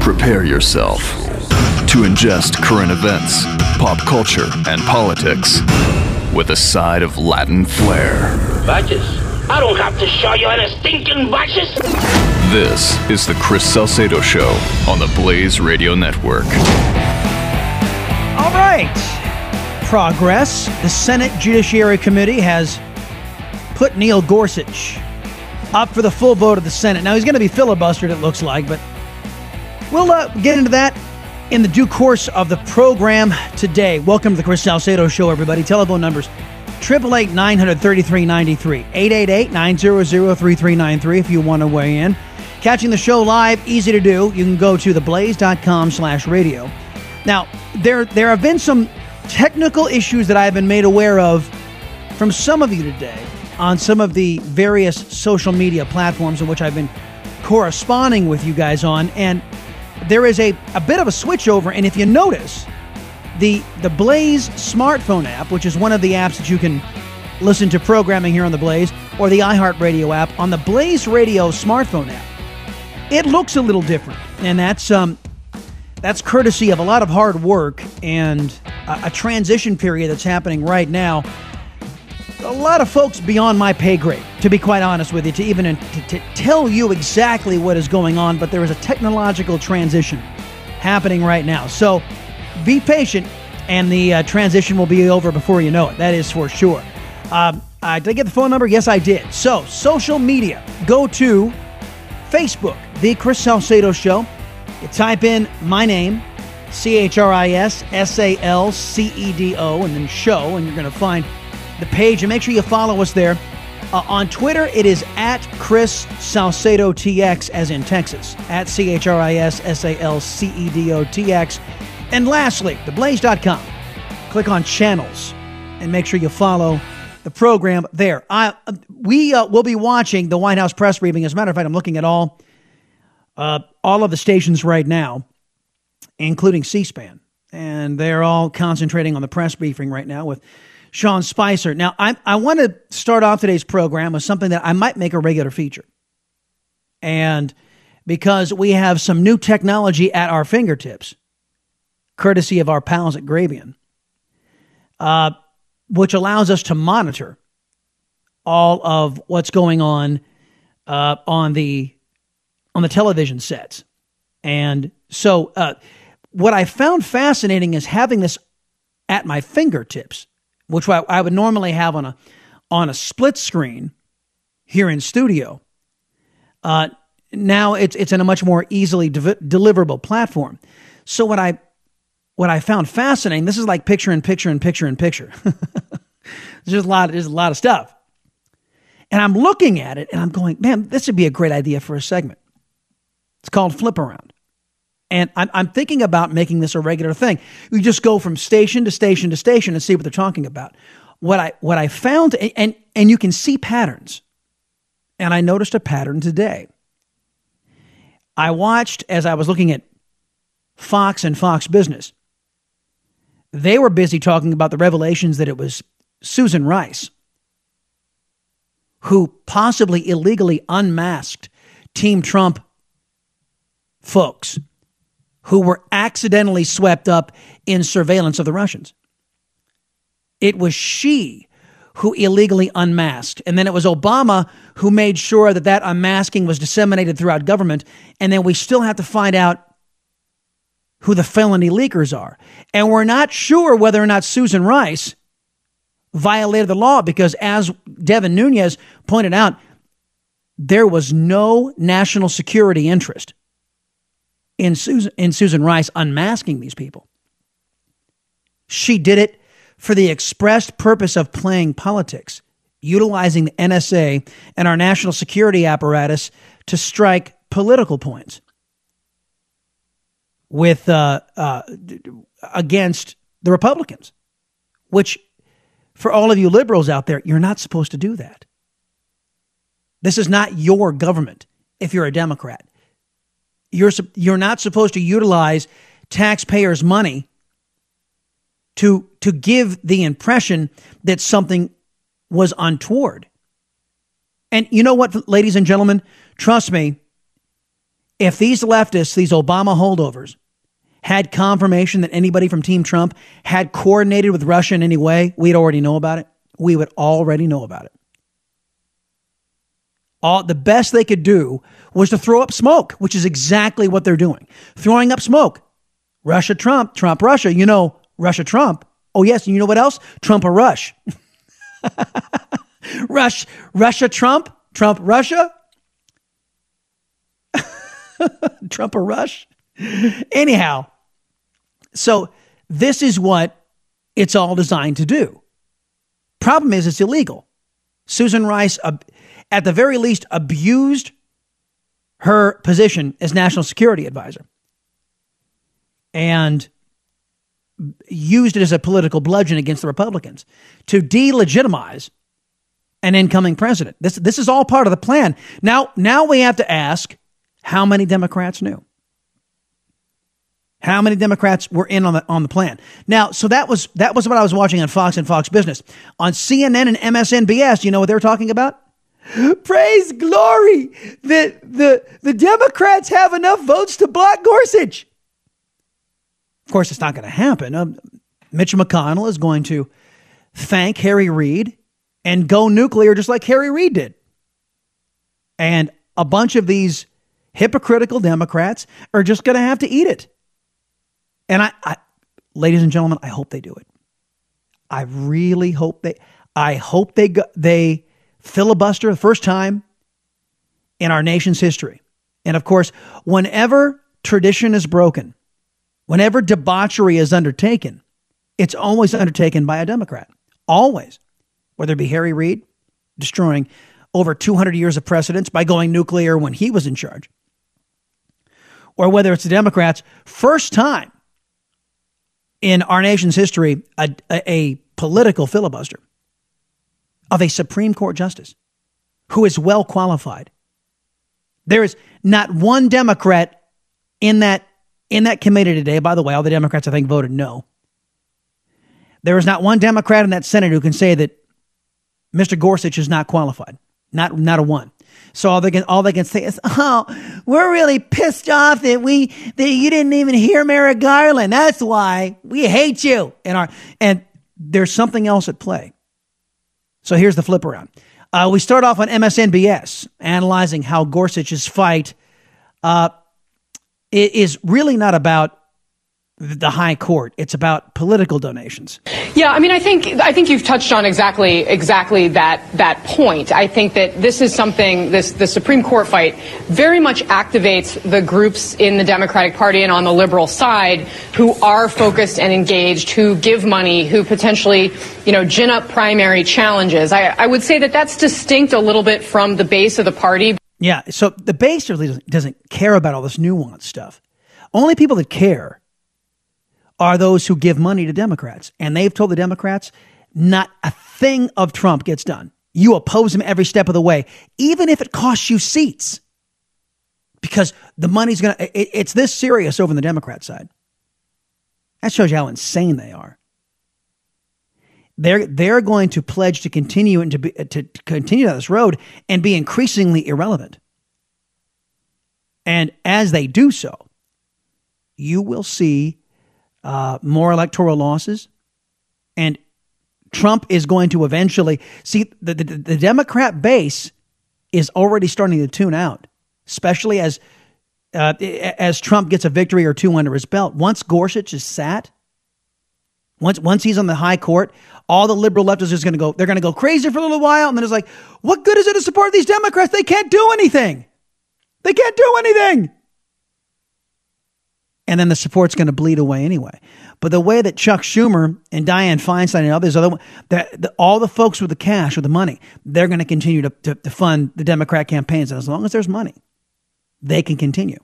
Prepare yourself to ingest current events, pop culture, and politics with a side of Latin flair. Badges? I don't have to show you any stinking badges. This is the Chris Salcedo Show on the Blaze Radio Network. All right. Progress. The Senate Judiciary Committee has put Neil Gorsuch up for the full vote of the Senate. Now, he's going to be filibustered, it looks like, but we'll uh, get into that in the due course of the program today. Welcome to the Chris Salcedo Show, everybody. Telephone numbers 888 933 93, 888 900 3393 if you want to weigh in. Catching the show live, easy to do. You can go to theblaze.com slash radio. Now, there, there have been some technical issues that I have been made aware of from some of you today on some of the various social media platforms in which I've been corresponding with you guys on. And there is a, a bit of a switchover. And if you notice, the the Blaze smartphone app, which is one of the apps that you can listen to programming here on the Blaze, or the iHeartRadio app, on the Blaze Radio smartphone app, it looks a little different. And that's um that's courtesy of a lot of hard work and a, a transition period that's happening right now a lot of folks beyond my pay grade, to be quite honest with you, to even to, to tell you exactly what is going on. But there is a technological transition happening right now. So be patient, and the uh, transition will be over before you know it. That is for sure. Um, uh, did I get the phone number? Yes, I did. So, social media. Go to Facebook, The Chris Salcedo Show. You type in my name, C H R I S S A L C E D O, and then show, and you're going to find the page and make sure you follow us there. Uh, on Twitter, it is at Chris Salcedo TX, as in Texas, at C H R I S S A L C E D O T X. And lastly, theblaze.com. Click on channels and make sure you follow the program there. I, we uh, will be watching the White House press briefing. As a matter of fact, I'm looking at all, uh, all of the stations right now, including C SPAN. And they're all concentrating on the press briefing right now with Sean Spicer. Now, I, I want to start off today's program with something that I might make a regular feature. And because we have some new technology at our fingertips, courtesy of our pals at Graybian, uh, which allows us to monitor all of what's going on uh, on the on the television sets. And so, uh, what I found fascinating is having this at my fingertips which I, I would normally have on a on a split screen here in studio. Uh, now it's it's in a much more easily de- deliverable platform. So what I what I found fascinating, this is like picture in picture in picture in picture. there's just a lot there's a lot of stuff. And I'm looking at it and I'm going, man, this would be a great idea for a segment. It's called Flip Around. And I'm, I'm thinking about making this a regular thing. We just go from station to station to station and see what they're talking about. What I what I found, and and you can see patterns. And I noticed a pattern today. I watched as I was looking at Fox and Fox Business. They were busy talking about the revelations that it was Susan Rice who possibly illegally unmasked Team Trump folks who were accidentally swept up in surveillance of the Russians. It was she who illegally unmasked. And then it was Obama who made sure that that unmasking was disseminated throughout government. And then we still have to find out who the felony leakers are. And we're not sure whether or not Susan Rice violated the law because, as Devin Nunes pointed out, there was no national security interest in Susan, in Susan Rice unmasking these people. She did it for the expressed purpose of playing politics, utilizing the NSA and our national security apparatus to strike political points with uh, uh, against the Republicans, which for all of you liberals out there, you're not supposed to do that. This is not your government if you're a Democrat. You're, you're not supposed to utilize taxpayers' money to, to give the impression that something was untoward. And you know what, ladies and gentlemen? Trust me, if these leftists, these Obama holdovers, had confirmation that anybody from Team Trump had coordinated with Russia in any way, we'd already know about it. We would already know about it. All the best they could do was to throw up smoke, which is exactly what they're doing. Throwing up smoke. Russia Trump, Trump Russia, you know, Russia Trump. Oh yes, and you know what else? Trump or Rush. Rush Russia Trump, Trump Russia. Trump or Rush. Anyhow, so this is what it's all designed to do. Problem is, it's illegal. Susan Rice, uh, at the very least, abused her position as national security advisor and used it as a political bludgeon against the Republicans to delegitimize an incoming president. This, this is all part of the plan. Now, now we have to ask how many Democrats knew? How many Democrats were in on the on the plan? Now, so that was that was what I was watching on Fox and Fox Business. On CNN and MSNBS, you know what they were talking about? Praise glory that the the Democrats have enough votes to block Gorsuch. Of course, it's not going to happen. Um, Mitch McConnell is going to thank Harry Reid and go nuclear just like Harry Reid did. And a bunch of these hypocritical Democrats are just going to have to eat it. And I, I, ladies and gentlemen, I hope they do it. I really hope they. I hope they go, they filibuster the first time in our nation's history. And of course, whenever tradition is broken, whenever debauchery is undertaken, it's always undertaken by a Democrat. Always. Whether it be Harry Reid destroying over 200 years of precedents by going nuclear when he was in charge, or whether it's the Democrats' first time in our nation's history a, a, a political filibuster of a Supreme Court justice who is well qualified. There is not one Democrat in that in that committee today. By the way, all the Democrats I think voted no. There is not one Democrat in that Senate who can say that Mr. Gorsuch is not qualified. Not not a one. So all they can all they can say is, "Oh, we're really pissed off that we that you didn't even hear Merrick Garland. That's why we hate you." And our and there's something else at play. So here's the flip around. Uh, we start off on MSNBS analyzing how Gorsuch's fight uh, is really not about the high court. It's about political donations. Yeah, I mean, I think I think you've touched on exactly exactly that that point. I think that this is something this the Supreme Court fight very much activates the groups in the Democratic Party and on the liberal side who are focused and engaged, who give money, who potentially you know gin up primary challenges. I, I would say that that's distinct a little bit from the base of the party. Yeah, so the base really doesn't, doesn't care about all this nuanced stuff. Only people that care are those who give money to Democrats. And they've told the Democrats not a thing of Trump gets done. You oppose him every step of the way, even if it costs you seats. Because the money's going to, it's this serious over on the Democrat side. That shows you how insane they are. They're, they're going to pledge to continue and to, be, to continue down this road and be increasingly irrelevant. And as they do so, you will see uh, more electoral losses, and Trump is going to eventually see the, the, the Democrat base is already starting to tune out, especially as uh, as Trump gets a victory or two under his belt. Once Gorsuch is sat, once once he's on the high court, all the liberal leftists is going to go. They're going to go crazy for a little while, and then it's like, what good is it to support these Democrats? They can't do anything. They can't do anything. And then the support's going to bleed away anyway. But the way that Chuck Schumer and Dianne Feinstein and others, other that the, all the folks with the cash, with the money, they're going to continue to, to, to fund the Democrat campaigns. And as long as there's money, they can continue.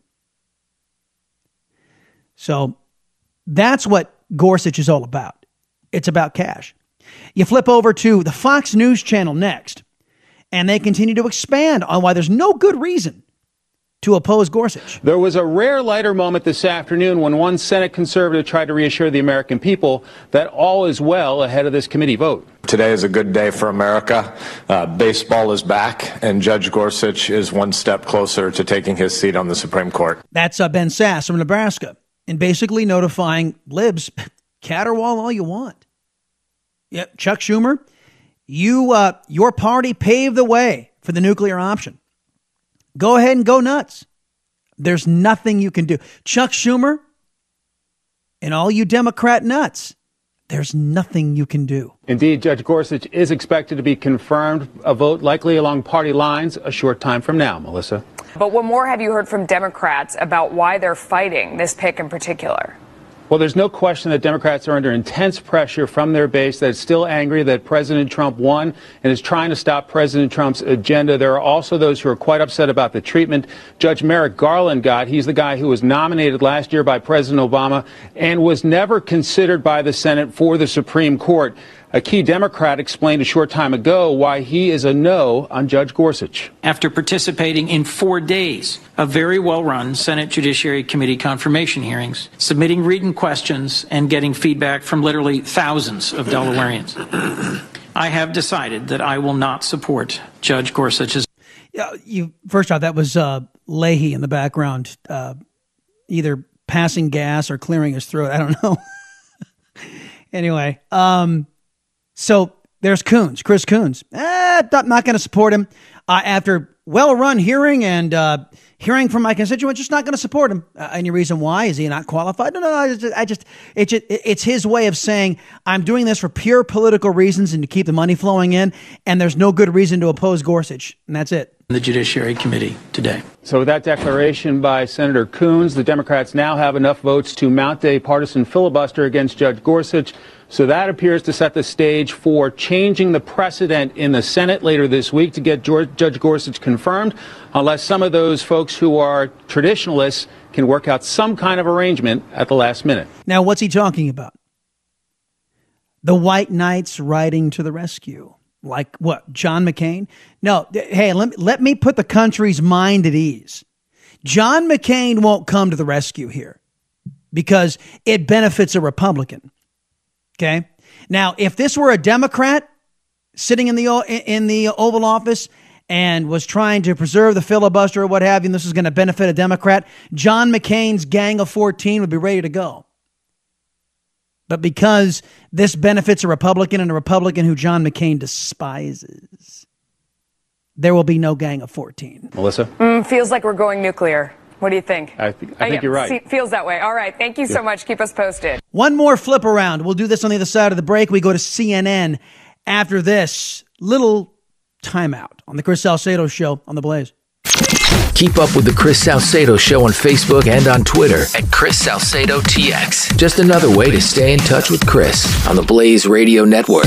So that's what Gorsuch is all about. It's about cash. You flip over to the Fox News channel next, and they continue to expand on why there's no good reason to oppose Gorsuch. There was a rare lighter moment this afternoon when one Senate conservative tried to reassure the American people that all is well ahead of this committee vote. Today is a good day for America. Uh, baseball is back, and Judge Gorsuch is one step closer to taking his seat on the Supreme Court. That's uh, Ben Sasse from Nebraska, and basically notifying libs, caterwaul all you want. Yep, Chuck Schumer, you uh, your party paved the way for the nuclear option. Go ahead and go nuts. There's nothing you can do. Chuck Schumer and all you Democrat nuts, there's nothing you can do. Indeed, Judge Gorsuch is expected to be confirmed, a vote likely along party lines a short time from now. Melissa. But what more have you heard from Democrats about why they're fighting this pick in particular? Well, there's no question that Democrats are under intense pressure from their base that's still angry that President Trump won and is trying to stop President Trump's agenda. There are also those who are quite upset about the treatment Judge Merrick Garland got. He's the guy who was nominated last year by President Obama and was never considered by the Senate for the Supreme Court. A key Democrat explained a short time ago why he is a no on Judge Gorsuch. After participating in four days of very well run Senate Judiciary Committee confirmation hearings, submitting written questions, and getting feedback from literally thousands of Delawareans, I have decided that I will not support Judge Gorsuch's. Yeah, you first off, that was uh, Leahy in the background, uh, either passing gas or clearing his throat. I don't know. anyway, um, so there's Coons, Chris Coons. Eh, not, not going to support him. Uh, after well run hearing and uh, hearing from my constituents, just not going to support him. Uh, any reason why? Is he not qualified? No, no, no. I just, I just, it just, it's his way of saying I'm doing this for pure political reasons and to keep the money flowing in, and there's no good reason to oppose Gorsuch, and that's it. The Judiciary Committee today. So, with that declaration by Senator Coons, the Democrats now have enough votes to mount a partisan filibuster against Judge Gorsuch. So that appears to set the stage for changing the precedent in the Senate later this week to get George, Judge Gorsuch confirmed, unless some of those folks who are traditionalists can work out some kind of arrangement at the last minute. Now, what's he talking about? The white knights riding to the rescue. Like what? John McCain? No, hey, let me, let me put the country's mind at ease. John McCain won't come to the rescue here because it benefits a Republican. Okay. Now, if this were a Democrat sitting in the in the Oval Office and was trying to preserve the filibuster or what have you, and this is going to benefit a Democrat, John McCain's Gang of 14 would be ready to go. But because this benefits a Republican and a Republican who John McCain despises, there will be no Gang of 14. Melissa? Mm, feels like we're going nuclear. What do you think? I, th- I think uh, you're right. feels that way. All right. Thank you so much. Keep us posted. One more flip around. We'll do this on the other side of the break. We go to CNN after this little timeout on the Chris Salcedo Show on the Blaze. Keep up with the Chris Salcedo Show on Facebook and on Twitter at Chris Salcedo TX. Just another way to stay in touch with Chris on the Blaze Radio Network.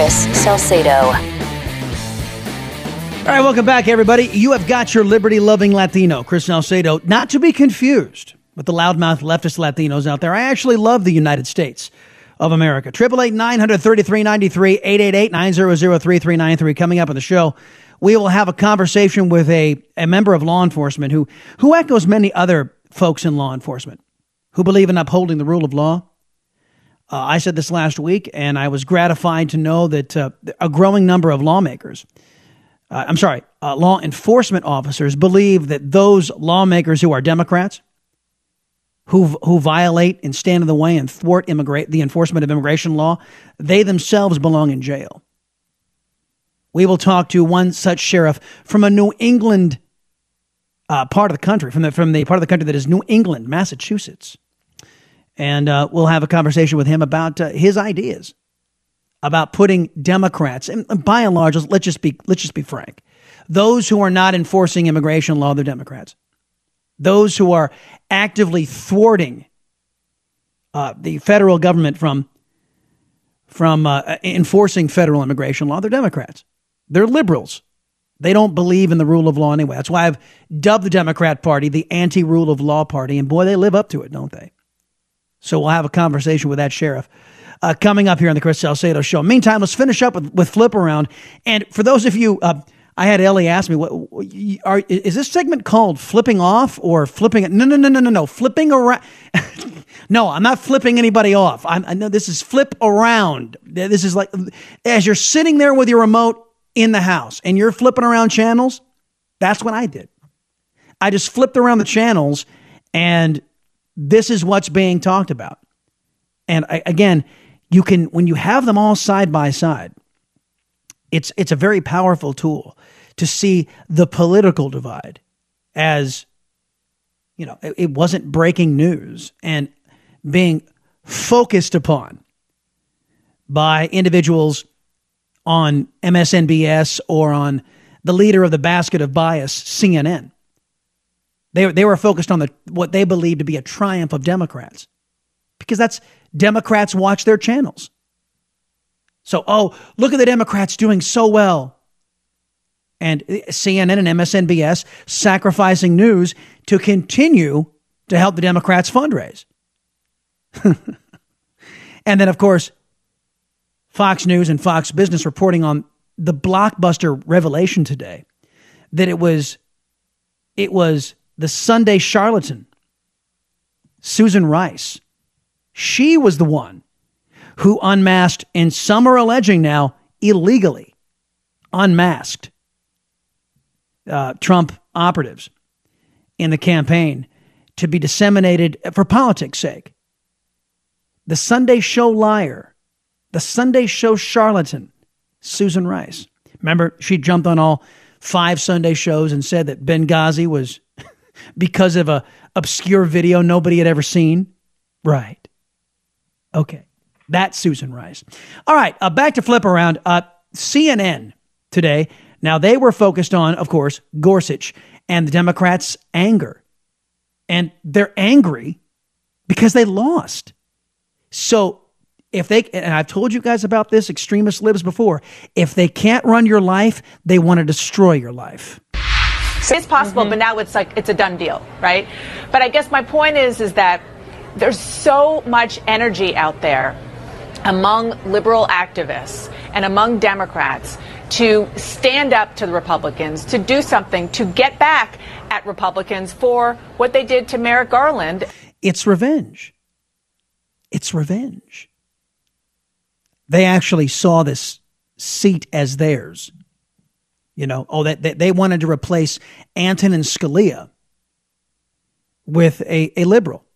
Chris Salcedo. All right, welcome back, everybody. You have got your liberty loving Latino, Chris Salcedo, not to be confused with the loudmouth leftist Latinos out there. I actually love the United States of America. 888 933 93 888 900 3393. Coming up on the show, we will have a conversation with a, a member of law enforcement who, who echoes many other folks in law enforcement who believe in upholding the rule of law. Uh, I said this last week, and I was gratified to know that uh, a growing number of lawmakers uh, I'm sorry, uh, law enforcement officers believe that those lawmakers who are Democrats, who who violate and stand in the way and thwart the enforcement of immigration law, they themselves belong in jail. We will talk to one such sheriff from a New England uh, part of the country, from the from the part of the country that is New England, Massachusetts, and uh, we'll have a conversation with him about uh, his ideas about putting Democrats, and by and large, let's just be let's just be frank, those who are not enforcing immigration law, they're Democrats. Those who are actively thwarting uh, the federal government from from uh, enforcing federal immigration law, they're Democrats. They're liberals. They don't believe in the rule of law anyway. That's why I've dubbed the Democrat Party the anti rule of law party. And boy, they live up to it, don't they? So we'll have a conversation with that sheriff uh, coming up here on the Chris Salcedo Show. Meantime, let's finish up with, with Flip Around. And for those of you, uh, I had Ellie ask me, "What are is this segment called flipping off or flipping? No, no, no, no, no, no. Flipping around. no, I'm not flipping anybody off. I'm, I know this is flip around. This is like as you're sitting there with your remote in the house and you're flipping around channels. That's what I did. I just flipped around the channels, and this is what's being talked about. And I, again, you can when you have them all side by side it's it's a very powerful tool to see the political divide as you know it, it wasn't breaking news and being focused upon by individuals on MSNBS or on the leader of the basket of bias CNN they, they were focused on the what they believed to be a triumph of Democrats because that's Democrats watch their channels. So, oh, look at the Democrats doing so well. And CNN and MSNBS sacrificing news to continue to help the Democrats fundraise. and then, of course, Fox News and Fox Business reporting on the blockbuster revelation today that it was it was the Sunday charlatan Susan Rice she was the one who unmasked, and some are alleging now illegally unmasked uh, Trump operatives in the campaign to be disseminated for politics' sake. The Sunday show liar, the Sunday show charlatan, Susan Rice. Remember, she jumped on all five Sunday shows and said that Benghazi was because of a obscure video nobody had ever seen. Right. Okay. That's Susan Rice. All right. Uh, back to flip around. Uh, CNN today. Now, they were focused on, of course, Gorsuch and the Democrats' anger. And they're angry because they lost. So, if they, and I've told you guys about this, extremist libs before, if they can't run your life, they want to destroy your life. It's possible, mm-hmm. but now it's like it's a done deal, right? But I guess my point is, is that there's so much energy out there among liberal activists and among Democrats to stand up to the Republicans, to do something, to get back at Republicans for what they did to Merrick Garland. It's revenge. It's revenge. They actually saw this seat as theirs. You know, oh, that they, wanted to replace Antonin Scalia with a, a liberal.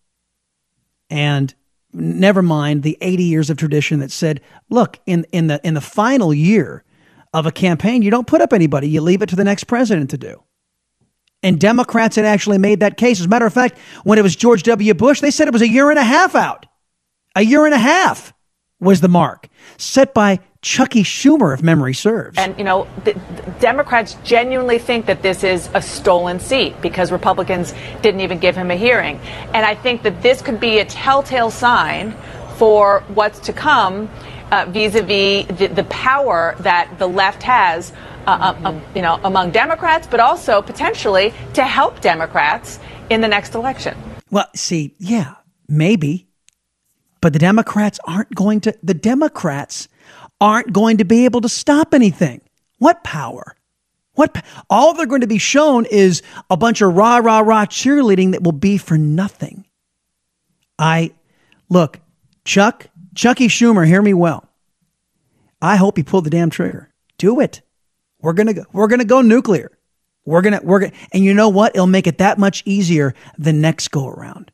And never mind the 80 years of tradition that said, look, in, in the in the final year of a campaign, you don't put up anybody, you leave it to the next president to do. And Democrats had actually made that case. As a matter of fact, when it was George W. Bush, they said it was a year and a half out. A year and a half was the mark set by Chucky Schumer, if memory serves. And, you know, the, the Democrats genuinely think that this is a stolen seat because Republicans didn't even give him a hearing. And I think that this could be a telltale sign for what's to come uh, vis-a-vis the, the power that the left has uh, uh, uh, you know, among Democrats, but also potentially to help Democrats in the next election. Well, see, yeah, maybe, but the Democrats aren't going to. The Democrats aren't going to be able to stop anything. What power? What all they're going to be shown is a bunch of rah rah rah cheerleading that will be for nothing. I look, Chuck, Chucky Schumer, hear me well. I hope he pulled the damn trigger. Do it. We're gonna go, we're gonna go nuclear. We're gonna we're gonna and you know what? It'll make it that much easier the next go around.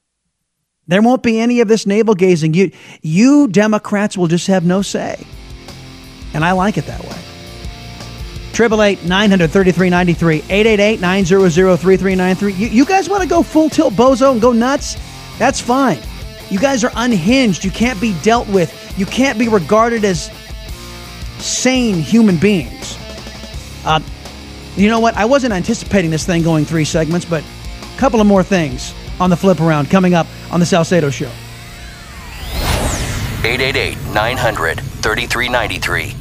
There won't be any of this navel gazing. You you Democrats will just have no say. And I like it that way. Triple eight nine hundred thirty three ninety three eight eight eight nine zero zero three three nine three. You you guys want to go full tilt bozo and go nuts? That's fine. You guys are unhinged. You can't be dealt with. You can't be regarded as sane human beings. Uh, you know what? I wasn't anticipating this thing going three segments, but a couple of more things on the flip around coming up on the Salcedo Show. 888 900 3393.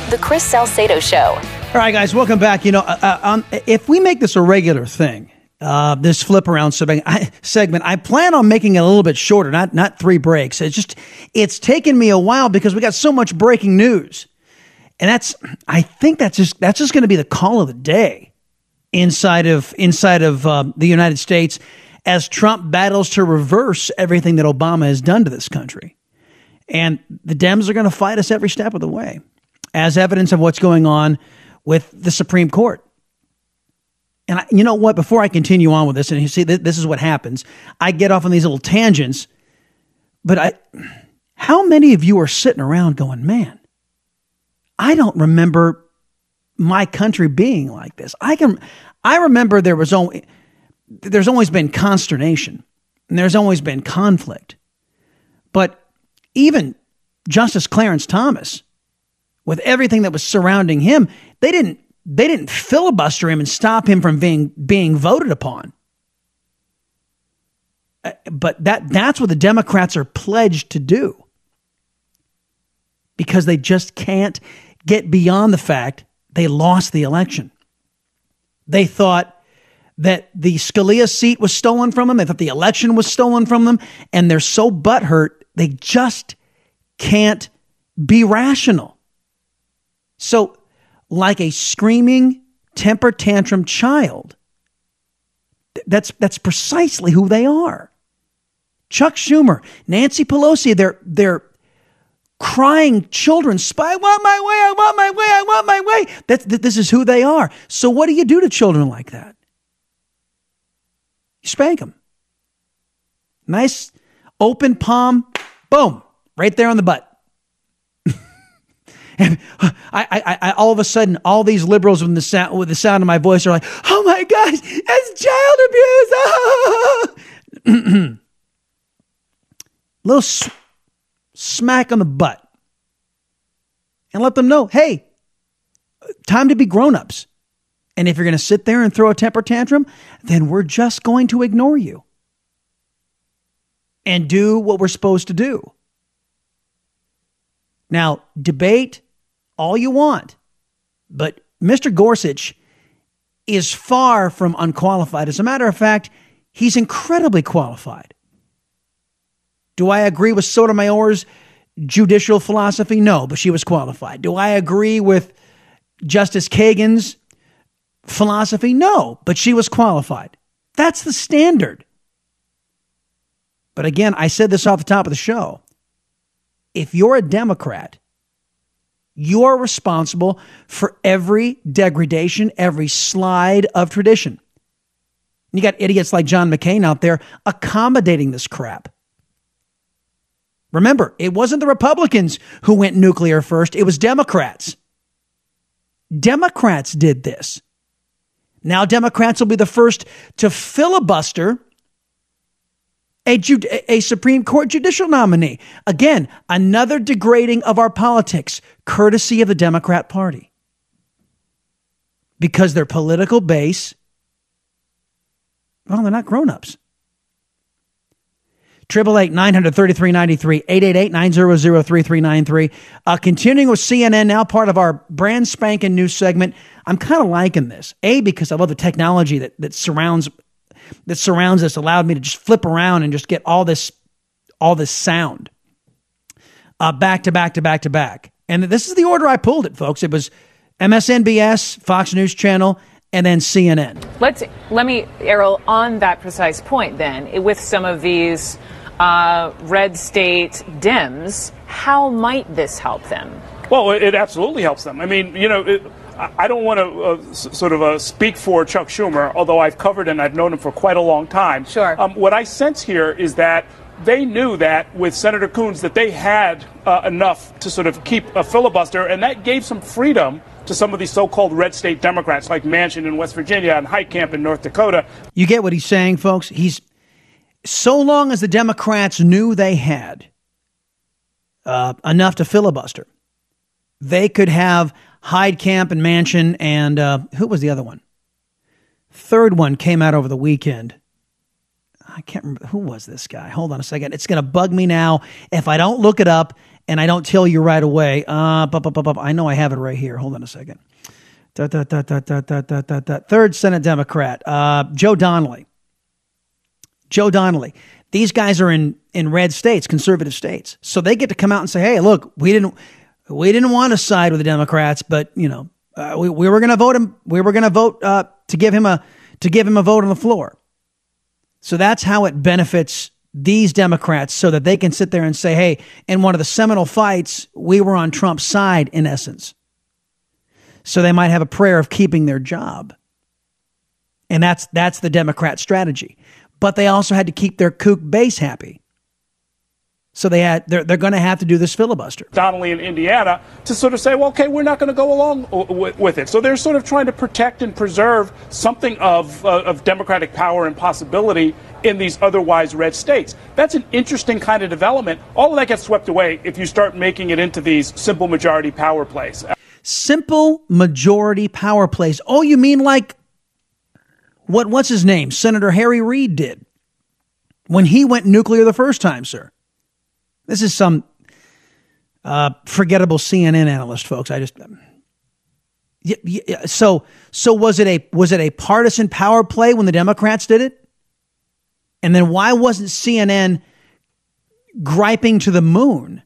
The Chris Salcedo Show. All right, guys, welcome back. You know, uh, uh, um, if we make this a regular thing, uh, this flip around segment I, segment, I plan on making it a little bit shorter, not not three breaks. It's just it's taken me a while because we got so much breaking news, and that's I think that's just that's just going to be the call of the day inside of inside of um, the United States as Trump battles to reverse everything that Obama has done to this country. And the Dems are going to fight us every step of the way, as evidence of what's going on with the Supreme Court. And I, you know what? Before I continue on with this, and you see, this is what happens. I get off on these little tangents, but I, how many of you are sitting around going, man, I don't remember my country being like this. I can, I remember there was only, there's always been consternation and there's always been conflict, but even Justice Clarence Thomas, with everything that was surrounding him, they didn't they didn't filibuster him and stop him from being being voted upon. Uh, but that that's what the Democrats are pledged to do. Because they just can't get beyond the fact they lost the election. They thought that the Scalia seat was stolen from them. They thought the election was stolen from them. And they're so butthurt they just can't be rational. So, like a screaming temper tantrum child, that's, that's precisely who they are. Chuck Schumer, Nancy Pelosi, they're, they're crying children, I want my way, I want my way, I want my way. That's, this is who they are. So, what do you do to children like that? You spank them. Nice open palm, boom, right there on the butt. And uh, I, I, I, all of a sudden, all these liberals with the sound, with the sound of my voice are like, "Oh my gosh, it's child abuse!" Little s- smack on the butt, and let them know, "Hey, time to be grown-ups." And if you're going to sit there and throw a temper tantrum, then we're just going to ignore you and do what we're supposed to do. Now, debate all you want, but Mr. Gorsuch is far from unqualified. As a matter of fact, he's incredibly qualified. Do I agree with Sotomayor's judicial philosophy? No, but she was qualified. Do I agree with Justice Kagan's philosophy? No, but she was qualified. That's the standard. But again, I said this off the top of the show. If you're a Democrat, you are responsible for every degradation, every slide of tradition. You got idiots like John McCain out there accommodating this crap. Remember, it wasn't the Republicans who went nuclear first, it was Democrats. Democrats did this. Now, Democrats will be the first to filibuster a, a Supreme Court judicial nominee. Again, another degrading of our politics, courtesy of the Democrat Party. Because their political base, well, they're not grown ups. Triple eight nine hundred thirty three ninety three eight eight eight nine zero zero three three nine three. Uh, continuing with CNN now, part of our brand spanking news segment. I'm kind of liking this. A because I love the technology that that surrounds that surrounds us. Allowed me to just flip around and just get all this all this sound uh, back to back to back to back. And this is the order I pulled it, folks. It was MSNBS, Fox News Channel, and then CNN. Let's let me, Errol, on that precise point. Then, with some of these uh, red state Dems, how might this help them? Well, it absolutely helps them. I mean, you know. It, I don't want to uh, s- sort of uh, speak for Chuck Schumer, although I've covered and I've known him for quite a long time. Sure. Um, what I sense here is that they knew that with Senator Coons that they had uh, enough to sort of keep a filibuster, and that gave some freedom to some of these so-called red state Democrats like Manchin in West Virginia and Heitkamp in North Dakota. You get what he's saying, folks? He's so long as the Democrats knew they had uh, enough to filibuster, they could have Heitkamp and Manchin, and uh, who was the other one? Third one came out over the weekend. I can't remember who was this guy. Hold on a second. It's going to bug me now if I don't look it up and I don't tell you right away. Uh, bu- bu- bu- bu- I know I have it right here. Hold on a second. Da, da, da, da, da, da, da, da, da. Third Senate Democrat, uh, Joe Donnelly. Joe Donnelly. These guys are in in red states, conservative states, so they get to come out and say, "Hey, look, we didn't we didn't want to side with the Democrats, but you know, uh, we we were going to vote him. We were going to vote uh, to give him a to give him a vote on the floor." So that's how it benefits these Democrats, so that they can sit there and say, "Hey, in one of the seminal fights, we were on Trump's side, in essence." So they might have a prayer of keeping their job. And that's that's the Democrat strategy. But they also had to keep their kook base happy. So they had they're, they're going to have to do this filibuster. Donnelly in Indiana to sort of say, well, okay, we're not going to go along w- with, it. So they're sort of trying to protect and preserve something of, uh, of democratic power and possibility in these otherwise red states. That's an interesting kind of development. All of that gets swept away if you start making it into these simple majority power plays. Simple majority power plays. Oh, you mean like what what's his name? Senator Harry Reid did when he went nuclear the first time, sir. This is some uh, forgettable CNN analyst, folks. I just yeah, yeah, so so was it a was it a partisan power play when the Democrats did it? And then why wasn't CNN griping to the moon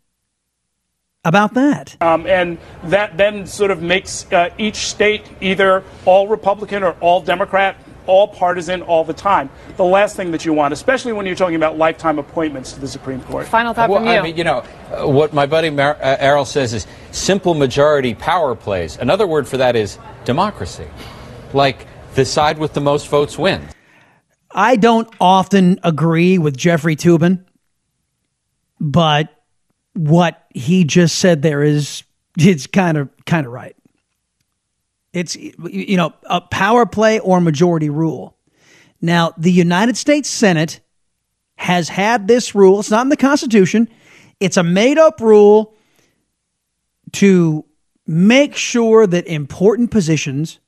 about that? Um, and that then sort of makes uh, each state either all Republican or all Democrat, all partisan all the time. The last thing that you want, especially when you're talking about lifetime appointments to the Supreme Court. Final thought well, from you. I mean, you know, uh, what my buddy Mar- uh, Errol says is simple majority power plays. Another word for that is democracy. Like the side with the most votes wins. I don't often agree with Jeffrey Toobin, but what he just said there is it's kind of kind of right. It's you know a power play or majority rule. Now the United States Senate has had this rule. It's not in the Constitution. It's a made up rule to make sure that important positions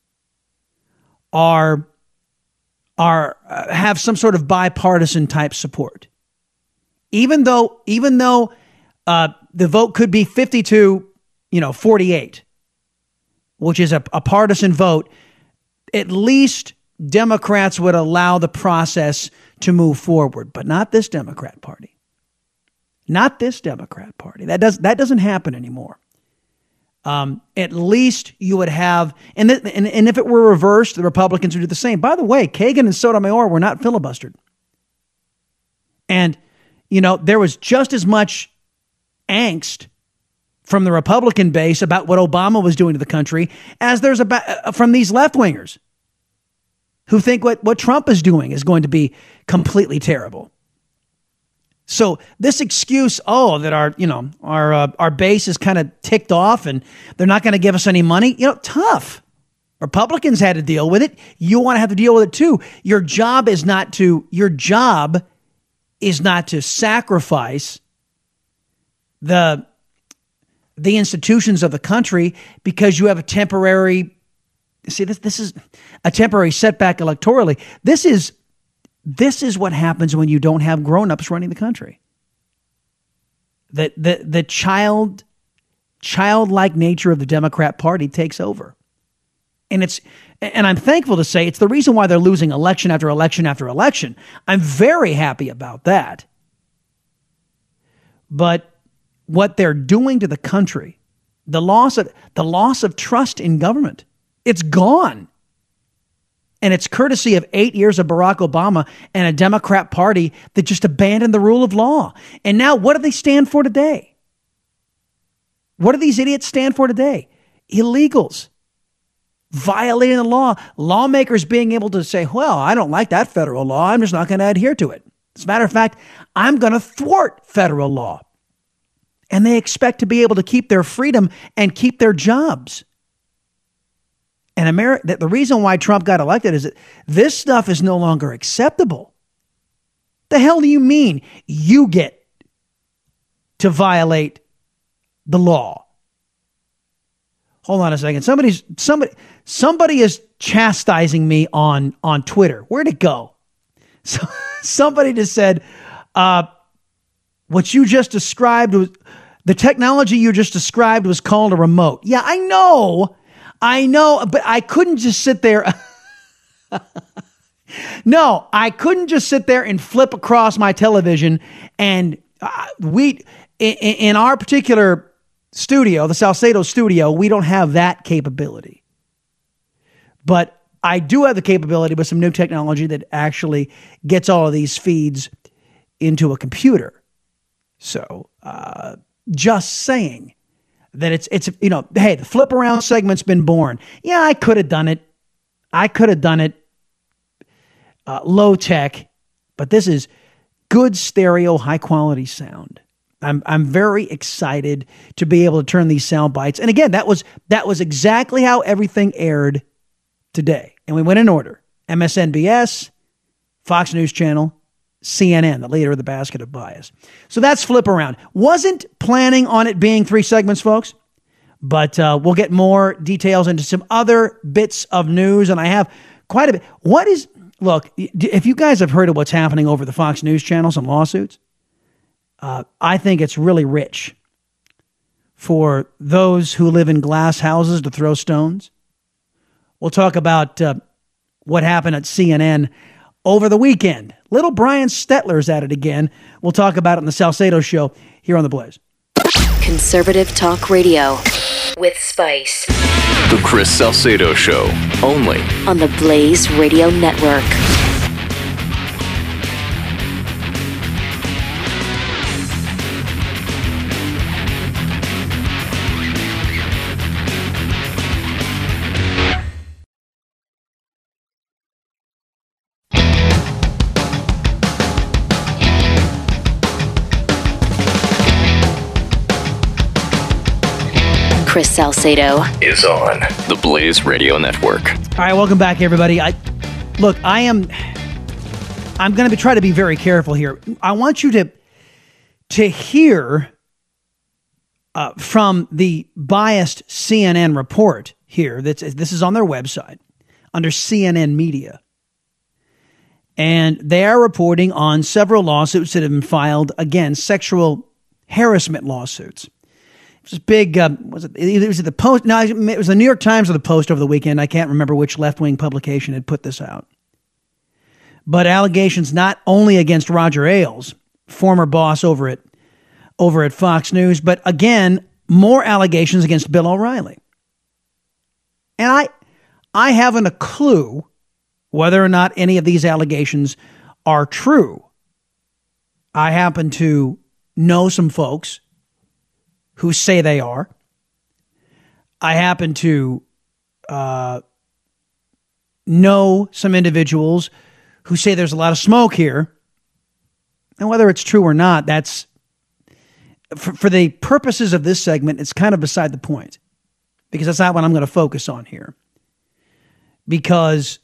are are uh, have some sort of bipartisan type support. Even though even though uh, the vote could be 52, you know, 48, which is a, a partisan vote, at least Democrats would allow the process to move forward, but not this Democrat Party. Not this Democrat Party. That does that doesn't happen anymore. Um, at least you would have, and, th- and and if it were reversed, the Republicans would do the same. By the way, Kagan and Sotomayor were not filibustered, and you know there was just as much angst from the Republican base about what Obama was doing to the country as there's about uh, from these left wingers who think what what Trump is doing is going to be completely terrible. So this excuse, oh, that our you know our uh, our base is kind of ticked off and they're not going to give us any money, you know, tough. Republicans had to deal with it. You want to have to deal with it too. Your job is not to your job is not to sacrifice the the institutions of the country because you have a temporary see this this is a temporary setback electorally. This is this is what happens when you don't have grown-ups running the country. The the the child childlike nature of the Democrat Party takes over. And it's and I'm thankful to say it's the reason why they're losing election after election after election. I'm very happy about that. But what they're doing to the country, the loss of the loss of trust in government, it's gone. And it's courtesy of eight years of Barack Obama and a Democrat Party that just abandoned the rule of law. And now, what do they stand for today? What do these idiots stand for today? Illegals violating the law. Lawmakers being able to say, well, I don't like that federal law. I'm just not going to adhere to it. As a matter of fact, I'm going to thwart federal law. And they expect to be able to keep their freedom and keep their jobs. And America, the reason why Trump got elected is that this stuff is no longer acceptable. The hell do you mean you get to violate the law? Hold on a second. Somebody's somebody somebody is chastising me on on Twitter. Where'd it go? So, somebody just said, uh, "What you just described was the technology you just described was called a remote." Yeah, I know, I know, but I couldn't just sit there. no, I couldn't just sit there and flip across my television and uh, we in, in our particular studio, the Salcedo studio, we don't have that capability. But I do have the capability with some new technology that actually gets all of these feeds into a computer. So, uh, just saying that it's it's you know, hey, the flip around segment's been born. Yeah, I could have done it. I could have done it uh, low tech, but this is good stereo, high quality sound. I'm I'm very excited to be able to turn these sound bites. And again, that was that was exactly how everything aired today. And we went in order. MSNBS, Fox News Channel, CNN, the leader of the basket of bias. So that's flip around. Wasn't planning on it being three segments, folks, but uh, we'll get more details into some other bits of news. And I have quite a bit. What is, look, if you guys have heard of what's happening over the Fox News channel, some lawsuits, uh, I think it's really rich for those who live in glass houses to throw stones. We'll talk about uh, what happened at CNN over the weekend. Little Brian Stelter's at it again. We'll talk about it in the Salcedo show here on The Blaze. Conservative Talk Radio with Spice. The Chris Salcedo Show, only on the Blaze Radio Network. Chris Salcedo is on the Blaze Radio Network. All right, welcome back, everybody. I look, I am. I'm going to be try to be very careful here. I want you to to hear uh, from the biased CNN report here. That's this is on their website under CNN Media, and they are reporting on several lawsuits that have been filed against sexual harassment lawsuits was big. Um, was it? It was the Post. No, it was the New York Times or the Post over the weekend. I can't remember which left wing publication had put this out. But allegations not only against Roger Ailes, former boss over at over at Fox News, but again more allegations against Bill O'Reilly. And I I haven't a clue whether or not any of these allegations are true. I happen to know some folks who say they are. I happen to uh, know some individuals who say there's a lot of smoke here. And whether it's true or not, that's for, for the purposes of this segment, it's kind of beside the point because that's not what I'm going to focus on here. Because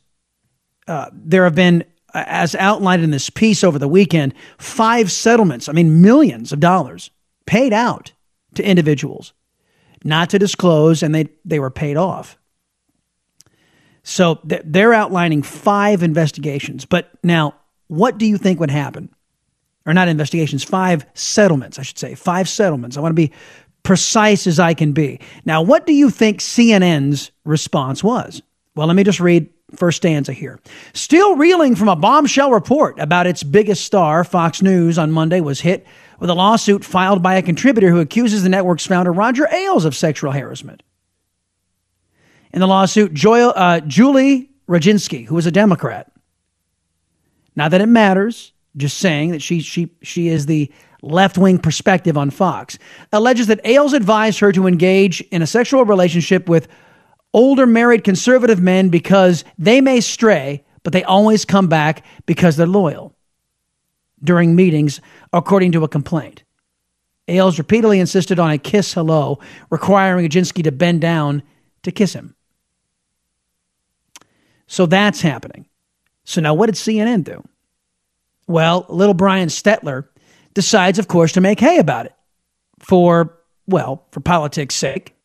uh, there have been, as outlined in this piece over the weekend, five settlements, I mean, millions of dollars paid out to individuals, not to disclose, and they, they were paid off. So they're outlining five investigations. But now, what do you think would happen? Or not investigations, five settlements, I should say. Five settlements. I want to be precise as I can be. Now, what do you think CNN's response was? Well, let me just read first stanza here. Still reeling from a bombshell report about its biggest star, Fox News on Monday was hit with a lawsuit filed by a contributor who accuses the network's founder, Roger Ailes, of sexual harassment. In the lawsuit, uh, Julie Roginsky, who is a Democrat, not that it matters, just saying that she, she, she is the left wing perspective on Fox, alleges that Ailes advised her to engage in a sexual relationship with older married conservative men because they may stray, but they always come back because they're loyal. During meetings, according to a complaint, Ailes repeatedly insisted on a kiss hello, requiring Roginsky to bend down to kiss him. So that's happening. So now what did CNN do? Well, little Brian Stelter decides, of course, to make hay about it for, well, for politics' sake,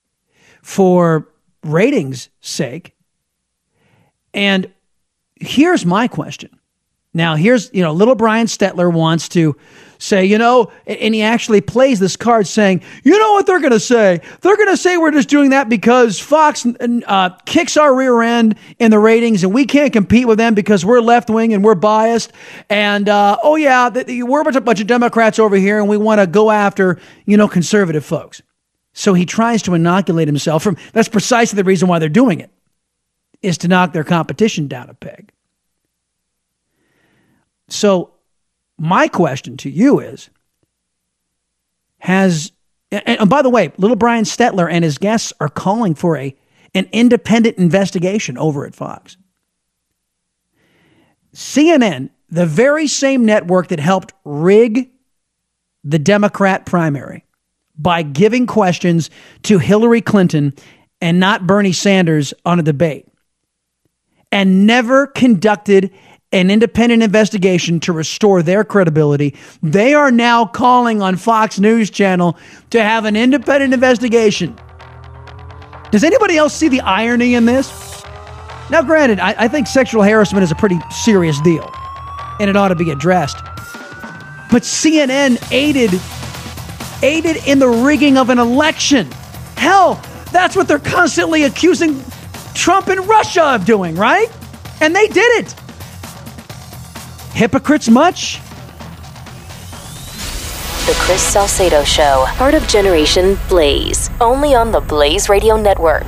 for ratings' sake. And here's my question. Now, here's, you know, little Brian Stelter wants to say, you know, and he actually plays this card saying, you know what they're going to say? They're going to say we're just doing that because Fox uh, kicks our rear end in the ratings and we can't compete with them because we're left wing and we're biased. And, uh, oh, yeah, we're a bunch bunch of Democrats over here and we want to go after, you know, conservative folks. So he tries to inoculate himself from that's precisely the reason why they're doing it, is to knock their competition down a peg. So my question to you is Has, and by the way, little Brian Stelter and his guests are calling for a, an independent investigation over at Fox. CNN, the very same network that helped rig the Democrat primary by giving questions to Hillary Clinton and not Bernie Sanders on a debate, and never conducted an independent investigation to restore their credibility. They are now calling on Fox News Channel to have an independent investigation. Does anybody else see the irony in this? Now, granted, I, I think sexual harassment is a pretty serious deal and it ought to be addressed. But CNN aided aided in the rigging of an election. Hell, that's what they're constantly accusing Trump and Russia of doing, right? And they did it. Hypocrites much? The Chris Salcedo Show, part of Generation Blaze, only on the Blaze Radio Network.